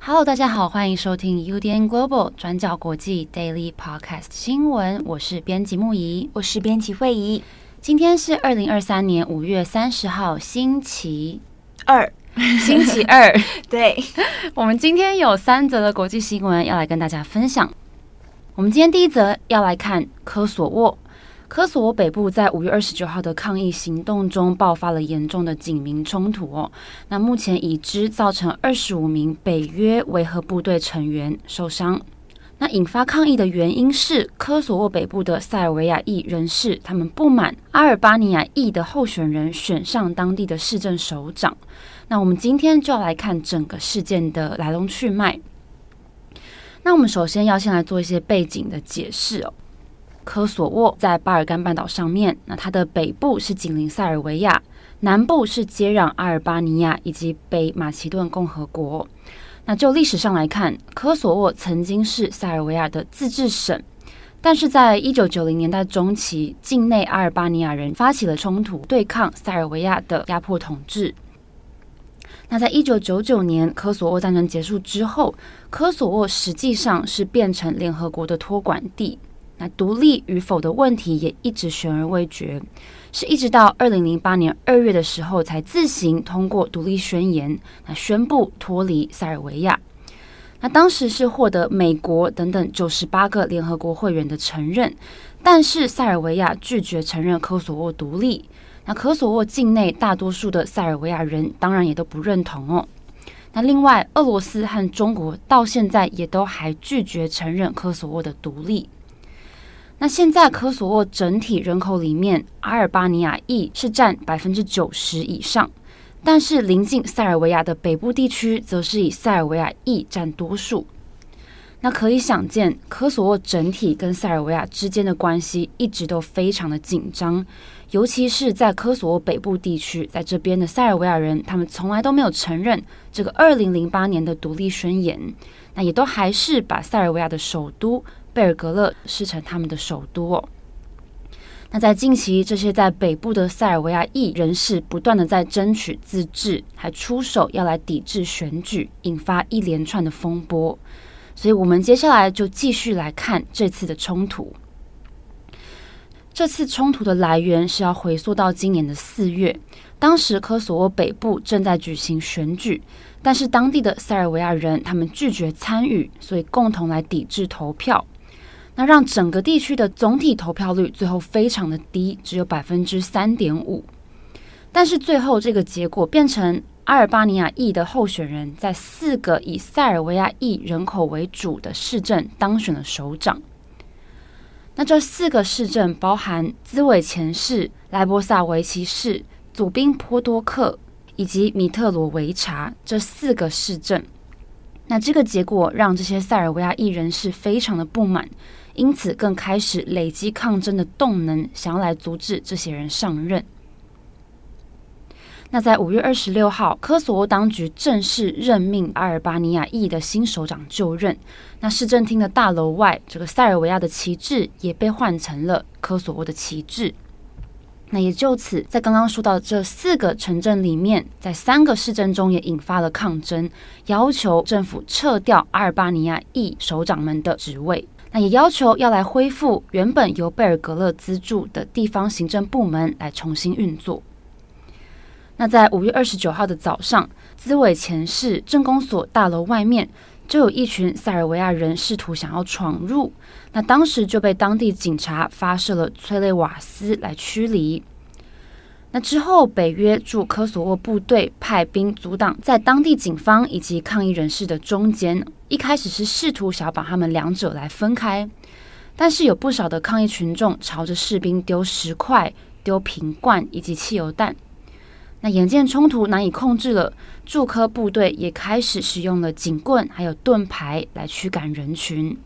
Hello，大家好，欢迎收听 UDN Global 转角国际 Daily Podcast 新闻。我是编辑木仪，我是编辑慧仪。今天是二零二三年五月三十号，星期二，星期二。对，我们今天有三则的国际新闻要来跟大家分享。我们今天第一则要来看科索沃。科索沃北部在五月二十九号的抗议行动中爆发了严重的警民冲突哦。那目前已知造成二十五名北约维和部队成员受伤。那引发抗议的原因是科索沃北部的塞尔维亚裔人士，他们不满阿尔巴尼亚裔的候选人选上当地的市政首长。那我们今天就要来看整个事件的来龙去脉。那我们首先要先来做一些背景的解释哦。科索沃在巴尔干半岛上面，那它的北部是紧邻塞尔维亚，南部是接壤阿尔巴尼亚以及北马其顿共和国。那就历史上来看，科索沃曾经是塞尔维亚的自治省，但是在一九九零年代中期，境内阿尔巴尼亚人发起了冲突，对抗塞尔维亚的压迫统治。那在一九九九年科索沃战争结束之后，科索沃实际上是变成联合国的托管地。那独立与否的问题也一直悬而未决，是一直到二零零八年二月的时候才自行通过独立宣言，那宣布脱离塞尔维亚。那当时是获得美国等等九十八个联合国会员的承认，但是塞尔维亚拒绝承认科索沃独立。那科索沃境内大多数的塞尔维亚人当然也都不认同哦。那另外，俄罗斯和中国到现在也都还拒绝承认科索沃的独立。那现在科索沃整体人口里面，阿尔巴尼亚裔是占百分之九十以上，但是临近塞尔维亚的北部地区，则是以塞尔维亚裔占多数。那可以想见，科索沃整体跟塞尔维亚之间的关系一直都非常的紧张，尤其是在科索沃北部地区，在这边的塞尔维亚人，他们从来都没有承认这个二零零八年的独立宣言，那也都还是把塞尔维亚的首都。贝尔格勒视成他们的首都哦。那在近期，这些在北部的塞尔维亚裔人士不断的在争取自治，还出手要来抵制选举，引发一连串的风波。所以，我们接下来就继续来看这次的冲突。这次冲突的来源是要回溯到今年的四月，当时科索沃北部正在举行选举。但是当地的塞尔维亚人他们拒绝参与，所以共同来抵制投票。那让整个地区的总体投票率最后非常的低，只有百分之三点五。但是最后这个结果变成阿尔巴尼亚裔的候选人在四个以塞尔维亚裔人口为主的市镇当选了首长。那这四个市镇包含兹韦前市、莱博萨维奇市、祖宾波多克以及米特罗维察这四个市镇。那这个结果让这些塞尔维亚裔人士非常的不满。因此，更开始累积抗争的动能，想要来阻止这些人上任。那在五月二十六号，科索沃当局正式任命阿尔巴尼亚裔的新首长就任。那市政厅的大楼外，这个塞尔维亚的旗帜也被换成了科索沃的旗帜。那也就此，在刚刚说到这四个城镇里面，在三个市镇中也引发了抗争，要求政府撤掉阿尔巴尼亚裔首长们的职位。那也要求要来恢复原本由贝尔格勒资助的地方行政部门来重新运作。那在五月二十九号的早上，兹韦钱市政工所大楼外面就有一群塞尔维亚人试图想要闯入，那当时就被当地警察发射了催泪瓦斯来驱离。那之后，北约驻科索沃部队派兵阻挡在当地警方以及抗议人士的中间。一开始是试图想要把他们两者来分开，但是有不少的抗议群众朝着士兵丢石块、丢瓶罐以及汽油弹。那眼见冲突难以控制了，驻科部队也开始使用了警棍还有盾牌来驱赶人群。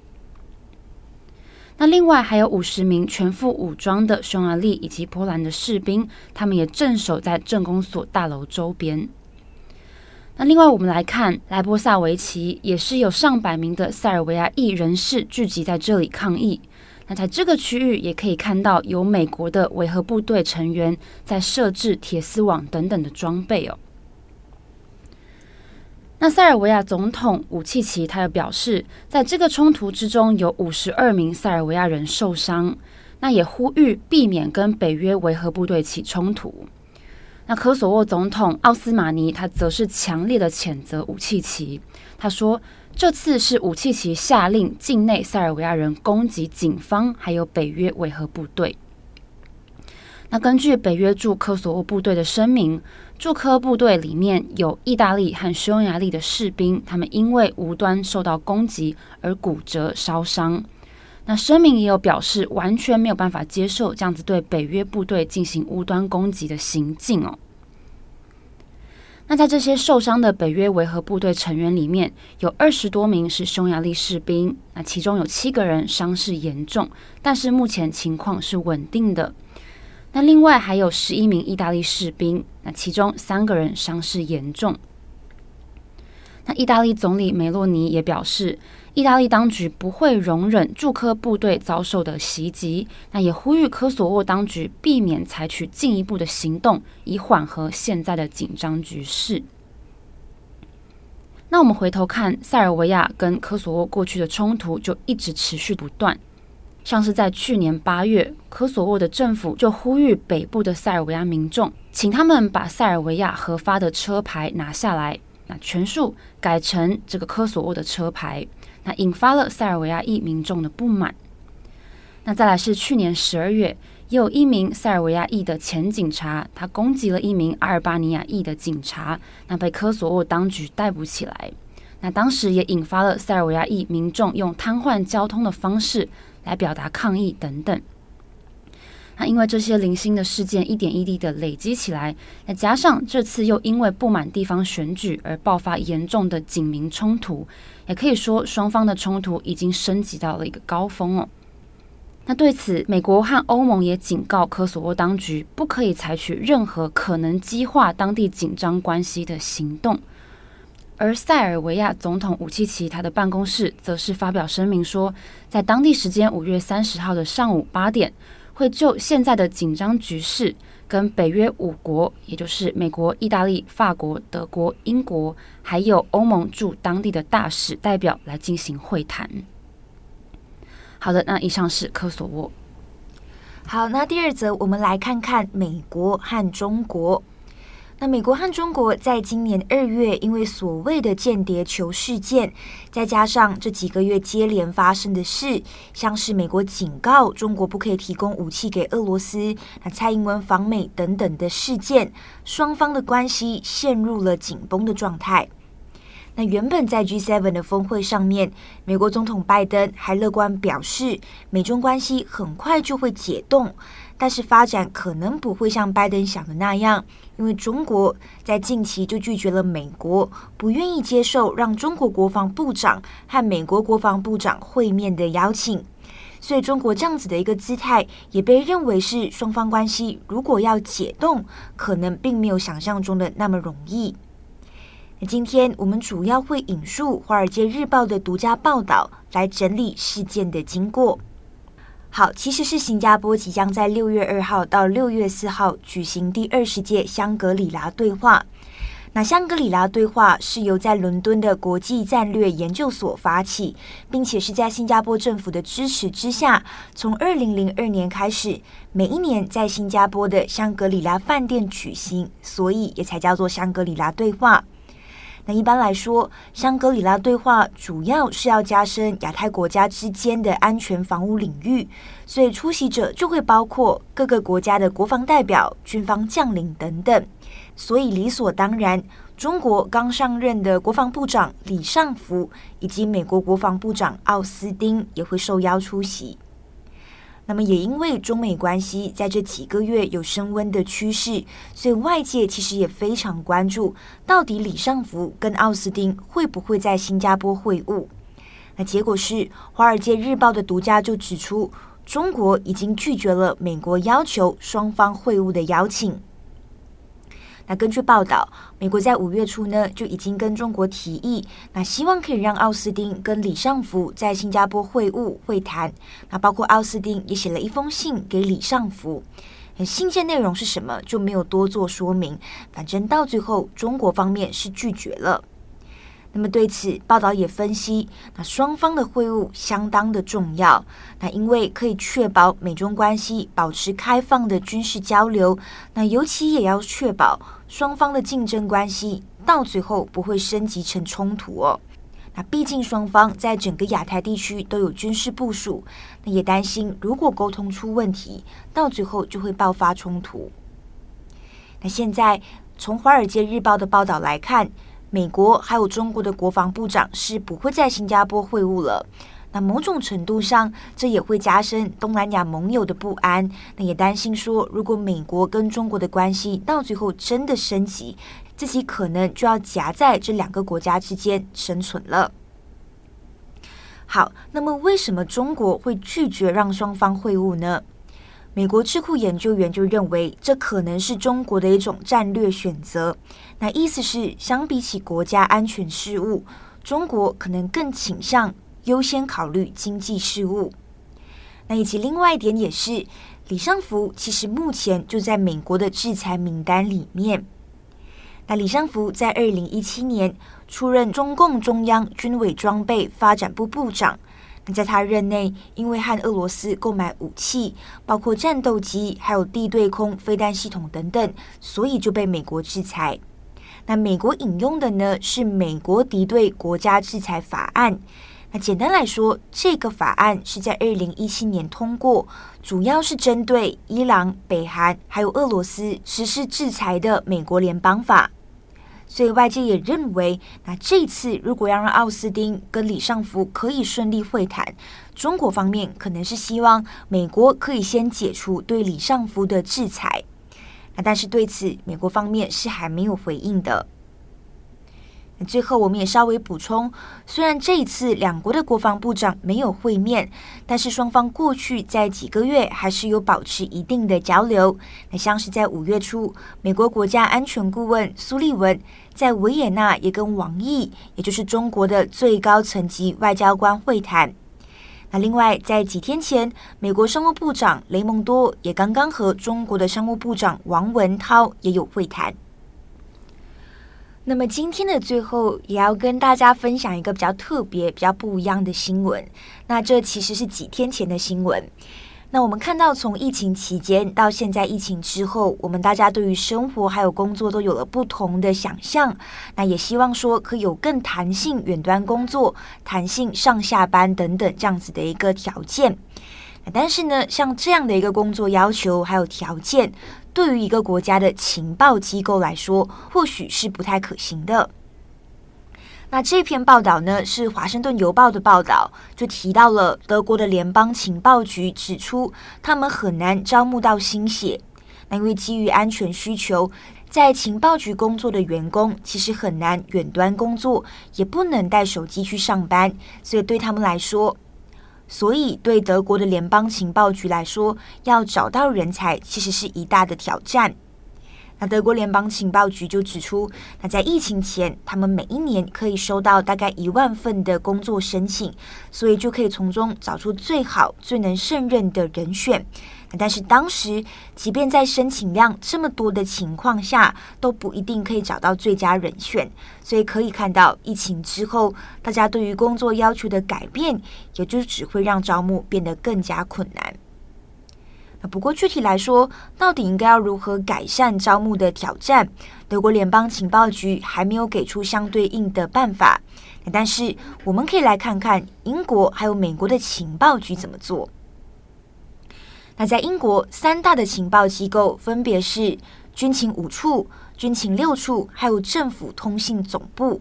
那另外还有五十名全副武装的匈牙利以及波兰的士兵，他们也镇守在镇公所大楼周边。那另外我们来看莱波萨维奇，也是有上百名的塞尔维亚裔人士聚集在这里抗议。那在这个区域也可以看到有美国的维和部队成员在设置铁丝网等等的装备哦。那塞尔维亚总统武契奇他又表示，在这个冲突之中有五十二名塞尔维亚人受伤，那也呼吁避免跟北约维和部队起冲突。那科索沃总统奥斯马尼他则是强烈的谴责武契奇，他说，这次是武契奇下令境内塞尔维亚人攻击警方，还有北约维和部队。那根据北约驻科索沃部队的声明，驻科部队里面有意大利和匈牙利的士兵，他们因为无端受到攻击而骨折烧伤。那声明也有表示，完全没有办法接受这样子对北约部队进行无端攻击的行径哦。那在这些受伤的北约维和部队成员里面，有二十多名是匈牙利士兵，那其中有七个人伤势严重，但是目前情况是稳定的。那另外还有十一名意大利士兵，那其中三个人伤势严重。那意大利总理梅洛尼也表示，意大利当局不会容忍驻科部队遭受的袭击，那也呼吁科索沃当局避免采取进一步的行动，以缓和现在的紧张局势。那我们回头看塞尔维亚跟科索沃过去的冲突，就一直持续不断。像是在去年八月，科索沃的政府就呼吁北部的塞尔维亚民众，请他们把塞尔维亚核发的车牌拿下来，那全数改成这个科索沃的车牌，那引发了塞尔维亚裔民众的不满。那再来是去年十二月，也有一名塞尔维亚裔的前警察，他攻击了一名阿尔巴尼亚裔的警察，那被科索沃当局逮捕起来。那当时也引发了塞尔维亚裔民众用瘫痪交通的方式。来表达抗议等等。那因为这些零星的事件一点一滴的累积起来，再加上这次又因为不满地方选举而爆发严重的警民冲突，也可以说双方的冲突已经升级到了一个高峰哦。那对此，美国和欧盟也警告科索沃当局，不可以采取任何可能激化当地紧张关系的行动。而塞尔维亚总统武契奇他的办公室则是发表声明说，在当地时间五月三十号的上午八点，会就现在的紧张局势跟北约五国，也就是美国、意大利、法国、德国、英国，还有欧盟驻当地的大使代表来进行会谈。好的，那以上是科索沃。好，那第二则我们来看看美国和中国。那美国和中国在今年二月，因为所谓的间谍球事件，再加上这几个月接连发生的事，像是美国警告中国不可以提供武器给俄罗斯，那蔡英文访美等等的事件，双方的关系陷入了紧绷的状态。那原本在 G7 的峰会上面，美国总统拜登还乐观表示，美中关系很快就会解冻。但是发展可能不会像拜登想的那样，因为中国在近期就拒绝了美国不愿意接受让中国国防部长和美国国防部长会面的邀请，所以中国这样子的一个姿态也被认为是双方关系如果要解冻，可能并没有想象中的那么容易。今天我们主要会引述《华尔街日报》的独家报道来整理事件的经过。好，其实是新加坡即将在六月二号到六月四号举行第二十届香格里拉对话。那香格里拉对话是由在伦敦的国际战略研究所发起，并且是在新加坡政府的支持之下，从二零零二年开始，每一年在新加坡的香格里拉饭店举行，所以也才叫做香格里拉对话。那一般来说，香格里拉对话主要是要加深亚太国家之间的安全防务领域，所以出席者就会包括各个国家的国防代表、军方将领等等。所以理所当然，中国刚上任的国防部长李尚福以及美国国防部长奥斯汀也会受邀出席。那么也因为中美关系在这几个月有升温的趋势，所以外界其实也非常关注，到底李尚福跟奥斯汀会不会在新加坡会晤。那结果是，《华尔街日报》的独家就指出，中国已经拒绝了美国要求双方会晤的邀请。那根据报道，美国在五月初呢就已经跟中国提议，那希望可以让奥斯汀跟李尚福在新加坡会晤会谈。那包括奥斯汀也写了一封信给李尚福，信件内容是什么就没有多做说明。反正到最后，中国方面是拒绝了。那么对此，报道也分析，那双方的会晤相当的重要，那因为可以确保美中关系保持开放的军事交流，那尤其也要确保双方的竞争关系到最后不会升级成冲突哦。那毕竟双方在整个亚太地区都有军事部署，那也担心如果沟通出问题，到最后就会爆发冲突。那现在从《华尔街日报》的报道来看。美国还有中国的国防部长是不会在新加坡会晤了。那某种程度上，这也会加深东南亚盟友的不安。那也担心说，如果美国跟中国的关系到最后真的升级，自己可能就要夹在这两个国家之间生存了。好，那么为什么中国会拒绝让双方会晤呢？美国智库研究员就认为，这可能是中国的一种战略选择。那意思是，相比起国家安全事务，中国可能更倾向优先考虑经济事务。那以及另外一点也是，李尚福其实目前就在美国的制裁名单里面。那李尚福在二零一七年出任中共中央军委装备发展部部长。那在他任内，因为和俄罗斯购买武器，包括战斗机，还有地对空飞弹系统等等，所以就被美国制裁。那美国引用的呢，是美国敌对国家制裁法案。那简单来说，这个法案是在二零一七年通过，主要是针对伊朗、北韩还有俄罗斯实施制裁的美国联邦法。所以外界也认为，那这次如果要让奥斯汀跟李尚福可以顺利会谈，中国方面可能是希望美国可以先解除对李尚福的制裁。那但是对此，美国方面是还没有回应的。最后，我们也稍微补充，虽然这一次两国的国防部长没有会面，但是双方过去在几个月还是有保持一定的交流。那像是在五月初，美国国家安全顾问苏利文在维也纳也跟王毅，也就是中国的最高层级外交官会谈。那另外，在几天前，美国商务部长雷蒙多也刚刚和中国的商务部长王文涛也有会谈。那么今天的最后，也要跟大家分享一个比较特别、比较不一样的新闻。那这其实是几天前的新闻。那我们看到，从疫情期间到现在疫情之后，我们大家对于生活还有工作都有了不同的想象。那也希望说，可以有更弹性远端工作、弹性上下班等等这样子的一个条件。但是呢，像这样的一个工作要求还有条件，对于一个国家的情报机构来说，或许是不太可行的。那这篇报道呢，是《华盛顿邮报》的报道，就提到了德国的联邦情报局指出，他们很难招募到新血。那因为基于安全需求，在情报局工作的员工其实很难远端工作，也不能带手机去上班，所以对他们来说。所以，对德国的联邦情报局来说，要找到人才其实是一大的挑战。那德国联邦情报局就指出，那在疫情前，他们每一年可以收到大概一万份的工作申请，所以就可以从中找出最好、最能胜任的人选。但是当时，即便在申请量这么多的情况下，都不一定可以找到最佳人选。所以可以看到，疫情之后，大家对于工作要求的改变，也就只会让招募变得更加困难。不过具体来说，到底应该要如何改善招募的挑战？德国联邦情报局还没有给出相对应的办法。但是我们可以来看看英国还有美国的情报局怎么做。那在英国，三大的情报机构分别是军情五处、军情六处，还有政府通信总部。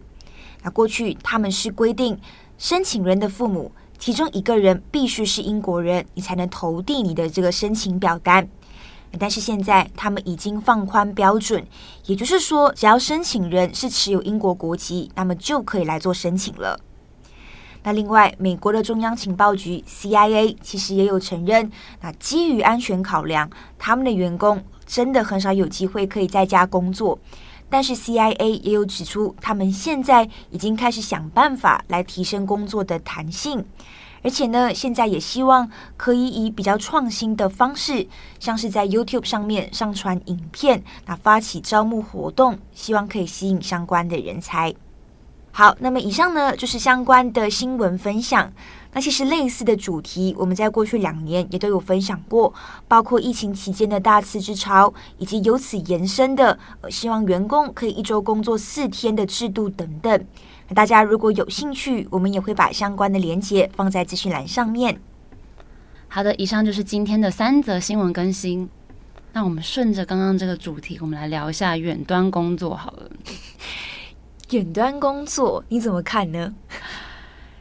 那过去他们是规定，申请人的父母其中一个人必须是英国人，你才能投递你的这个申请表单。但是现在他们已经放宽标准，也就是说，只要申请人是持有英国国籍，那么就可以来做申请了。那另外，美国的中央情报局 CIA 其实也有承认，那基于安全考量，他们的员工真的很少有机会可以在家工作。但是 CIA 也有指出，他们现在已经开始想办法来提升工作的弹性。而且呢，现在也希望可以以比较创新的方式，像是在 YouTube 上面上传影片，那发起招募活动，希望可以吸引相关的人才。好，那么以上呢就是相关的新闻分享。那其实类似的主题，我们在过去两年也都有分享过，包括疫情期间的大辞职潮，以及由此延伸的，呃，希望员工可以一周工作四天的制度等等。那大家如果有兴趣，我们也会把相关的连接放在资讯栏上面。好的，以上就是今天的三则新闻更新。那我们顺着刚刚这个主题，我们来聊一下远端工作好了。远端工作你怎么看呢？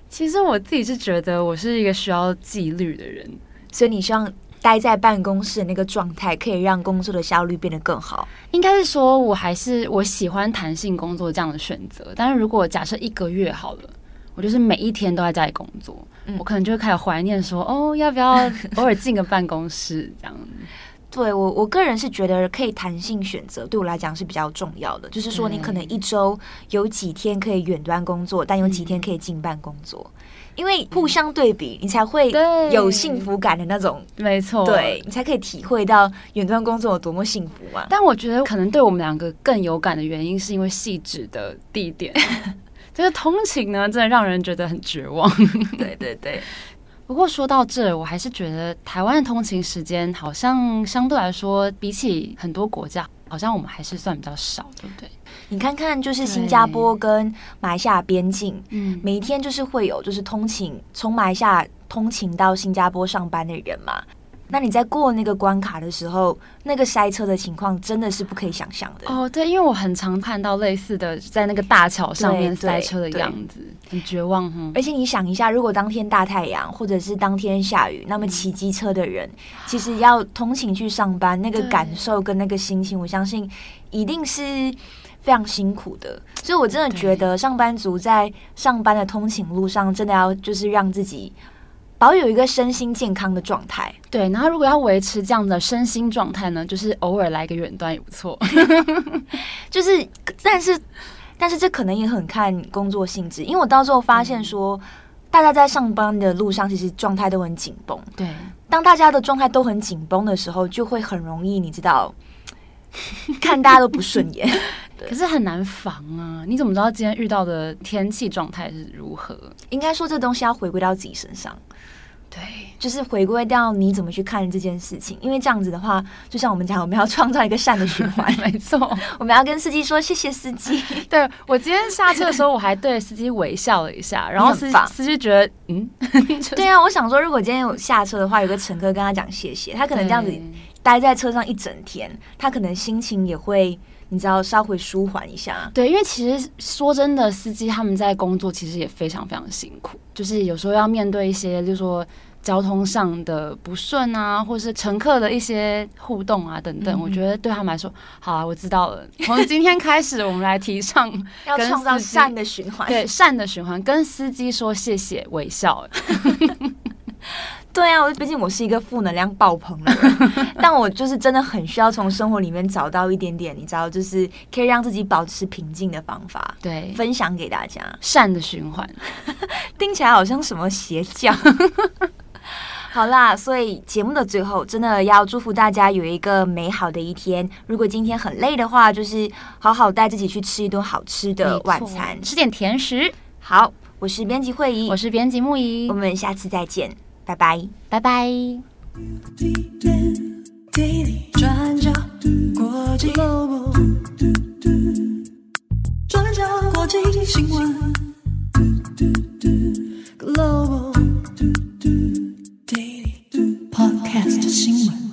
其实我自己是觉得我是一个需要纪律的人，所以你希望待在办公室的那个状态，可以让工作的效率变得更好。应该是说，我还是我喜欢弹性工作这样的选择。但是如果假设一个月好了，我就是每一天都在家里工作，嗯、我可能就会开始怀念说，哦，要不要偶尔进个办公室这样。对我，我个人是觉得可以弹性选择，对我来讲是比较重要的。就是说，你可能一周有几天可以远端工作，但有几天可以近办公作。因为互相对比，你才会有幸福感的那种，没错，对，你才可以体会到远端工作有多么幸福嘛。但我觉得可能对我们两个更有感的原因，是因为细致的地点，就是通勤呢，真的让人觉得很绝望。对对对。不过说到这，我还是觉得台湾的通勤时间好像相对来说，比起很多国家，好像我们还是算比较少，对不对？你看看，就是新加坡跟马来西亚边境，嗯，每一天就是会有就是通勤从马来西亚通勤到新加坡上班的人嘛。那你在过那个关卡的时候，那个塞车的情况真的是不可以想象的哦。对，因为我很常看到类似的，在那个大桥上面塞车的样子，很绝望哈。而且你想一下，如果当天大太阳，或者是当天下雨，那么骑机车的人，其实要通勤去上班，那个感受跟那个心情，我相信一定是非常辛苦的。所以我真的觉得，上班族在上班的通勤路上，真的要就是让自己。保有一个身心健康的状态，对。然后如果要维持这样的身心状态呢，就是偶尔来个远端也不错。就是，但是，但是这可能也很看工作性质。因为我到时候发现说，嗯、大家在上班的路上其实状态都很紧绷。对，当大家的状态都很紧绷的时候，就会很容易，你知道，看大家都不顺眼。对可是很难防啊！你怎么知道今天遇到的天气状态是如何？应该说，这东西要回归到自己身上。对，就是回归到你怎么去看这件事情，因为这样子的话，就像我们讲，我们要创造一个善的循环。没错，我们要跟司机说谢谢司机。对，我今天下车的时候，我还对司机微笑了一下，然后司司机觉得嗯，对啊，我想说，如果今天有下车的话，有个乘客跟他讲谢谢，他可能这样子待在车上一整天，他可能心情也会。你知道稍微舒缓一下，对，因为其实说真的，司机他们在工作其实也非常非常辛苦，就是有时候要面对一些，就是说交通上的不顺啊，或是乘客的一些互动啊等等。嗯、我觉得对他们来说，好啊，我知道了。从今天开始，我们来提倡 要创造善的循环，对，善的循环，跟司机说谢谢，微笑。对啊，我毕竟我是一个负能量爆棚的人，但我就是真的很需要从生活里面找到一点点，你知道，就是可以让自己保持平静的方法。对，分享给大家，善的循环，听起来好像什么邪教。好啦，所以节目的最后，真的要祝福大家有一个美好的一天。如果今天很累的话，就是好好带自己去吃一顿好吃的晚餐，吃点甜食。好，我是编辑慧仪，我是编辑木仪，我们下次再见。拜拜拜拜转角国际 o 转角新闻 global Daily podcast 新闻